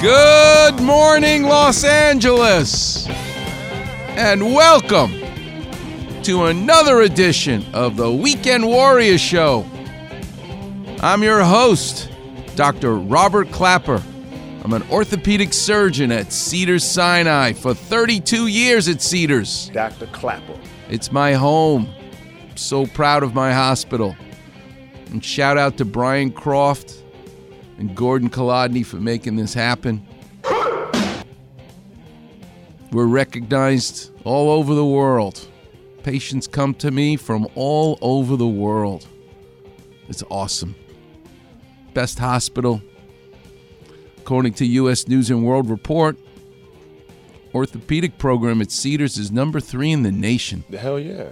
Good morning, Los Angeles, and welcome to another edition of the Weekend Warrior Show. I'm your host, Dr. Robert Klapper. I'm an orthopedic surgeon at Cedars Sinai for 32 years at Cedars. Dr. Klapper. It's my home. I'm so proud of my hospital. And shout out to Brian Croft and Gordon Kolodny for making this happen. We're recognized all over the world. Patients come to me from all over the world. It's awesome. Best hospital. According to US News and World Report, orthopedic program at Cedars is number 3 in the nation. The hell yeah.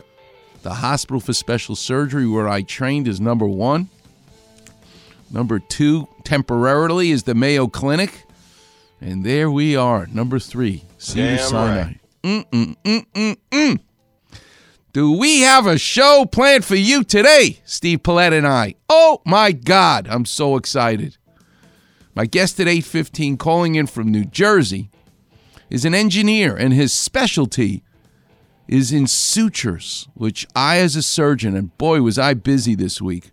The hospital for special surgery where I trained is number 1. Number two, temporarily, is the Mayo Clinic. And there we are, number three, Cedar Sinai. right. Mm-mm, mm-mm, mm. Do we have a show planned for you today, Steve Paulette and I? Oh my God, I'm so excited. My guest at 8:15 calling in from New Jersey is an engineer and his specialty is in sutures, which I as a surgeon and boy was I busy this week.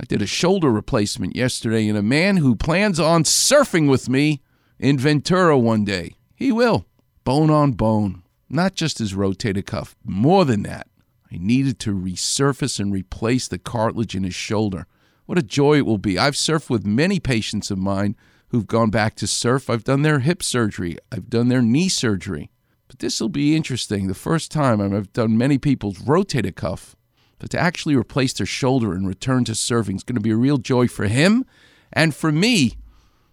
I did a shoulder replacement yesterday in a man who plans on surfing with me in Ventura one day. He will. Bone on bone. Not just his rotator cuff, more than that. I needed to resurface and replace the cartilage in his shoulder. What a joy it will be. I've surfed with many patients of mine who've gone back to surf. I've done their hip surgery, I've done their knee surgery. But this will be interesting. The first time I've done many people's rotator cuff but to actually replace their shoulder and return to surfing is going to be a real joy for him and for me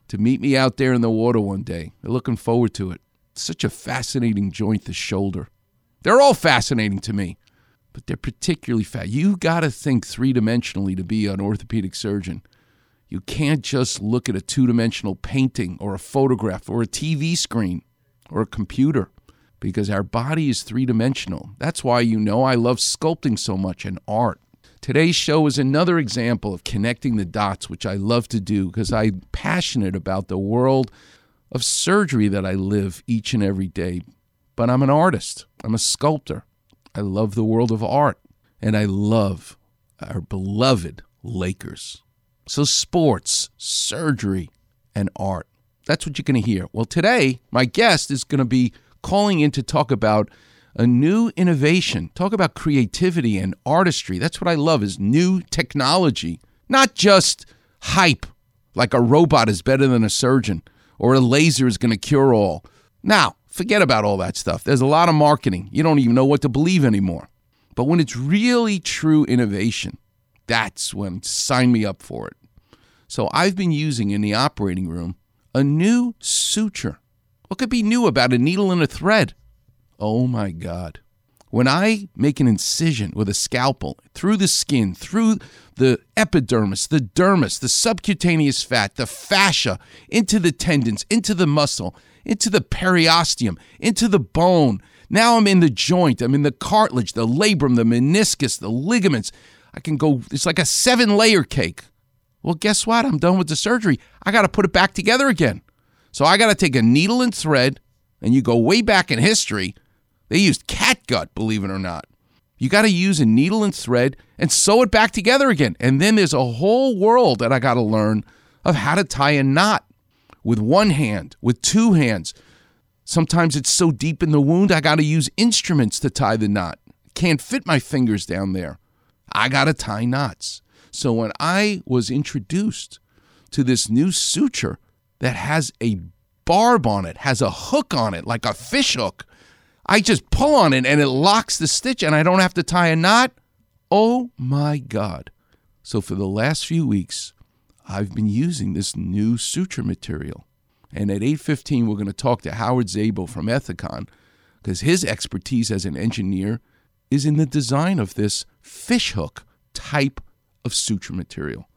to meet me out there in the water one day. They're looking forward to it. It's such a fascinating joint, the shoulder. They're all fascinating to me, but they're particularly fat. You got to think three dimensionally to be an orthopedic surgeon. You can't just look at a two dimensional painting or a photograph or a TV screen or a computer because our body is three dimensional. That's why you know I love sculpting so much and art. Today's show is another example of connecting the dots, which I love to do because I'm passionate about the world of surgery that I live each and every day. But I'm an artist, I'm a sculptor. I love the world of art, and I love our beloved Lakers. So, sports, surgery, and art. That's what you're going to hear. Well, today, my guest is going to be calling in to talk about a new innovation, talk about creativity and artistry. That's what I love is new technology, not just hype like a robot is better than a surgeon or a laser is going to cure all. Now, forget about all that stuff. There's a lot of marketing. You don't even know what to believe anymore. But when it's really true innovation, that's when sign me up for it. So I've been using in the operating room a new suture. What could be new about a needle and a thread? Oh my God. When I make an incision with a scalpel through the skin, through the epidermis, the dermis, the subcutaneous fat, the fascia, into the tendons, into the muscle, into the periosteum, into the bone. Now I'm in the joint, I'm in the cartilage, the labrum, the meniscus, the ligaments. I can go, it's like a seven layer cake. Well, guess what? I'm done with the surgery. I got to put it back together again. So I got to take a needle and thread, and you go way back in history. They used catgut, believe it or not. You got to use a needle and thread and sew it back together again. And then there's a whole world that I got to learn of how to tie a knot with one hand, with two hands. Sometimes it's so deep in the wound, I got to use instruments to tie the knot. Can't fit my fingers down there. I got to tie knots. So when I was introduced to this new suture that has a barb on it, has a hook on it, like a fish hook, I just pull on it and it locks the stitch and I don't have to tie a knot. Oh my God. So for the last few weeks, I've been using this new suture material. And at 8:15 we're going to talk to Howard Zabel from Ethicon because his expertise as an engineer is in the design of this fishhook type of suture material.